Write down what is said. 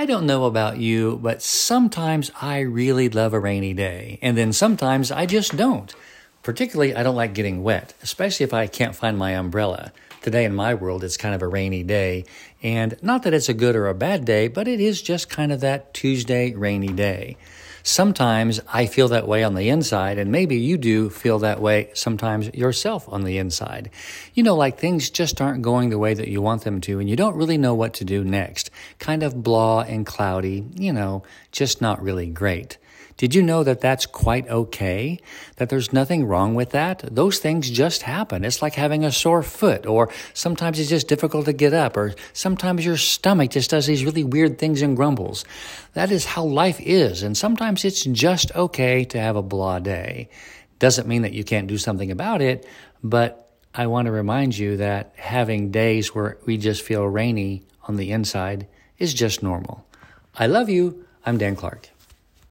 I don't know about you, but sometimes I really love a rainy day, and then sometimes I just don't. Particularly, I don't like getting wet, especially if I can't find my umbrella. Today in my world, it's kind of a rainy day, and not that it's a good or a bad day, but it is just kind of that Tuesday rainy day. Sometimes I feel that way on the inside, and maybe you do feel that way sometimes yourself on the inside. You know, like things just aren't going the way that you want them to, and you don't really know what to do next. Kind of blah and cloudy, you know, just not really great. Did you know that that's quite okay? That there's nothing wrong with that? Those things just happen. It's like having a sore foot, or sometimes it's just difficult to get up, or sometimes your stomach just does these really weird things and grumbles. That is how life is, and sometimes it's just okay to have a blah day. Doesn't mean that you can't do something about it, but I want to remind you that having days where we just feel rainy on the inside is just normal. I love you. I'm Dan Clark.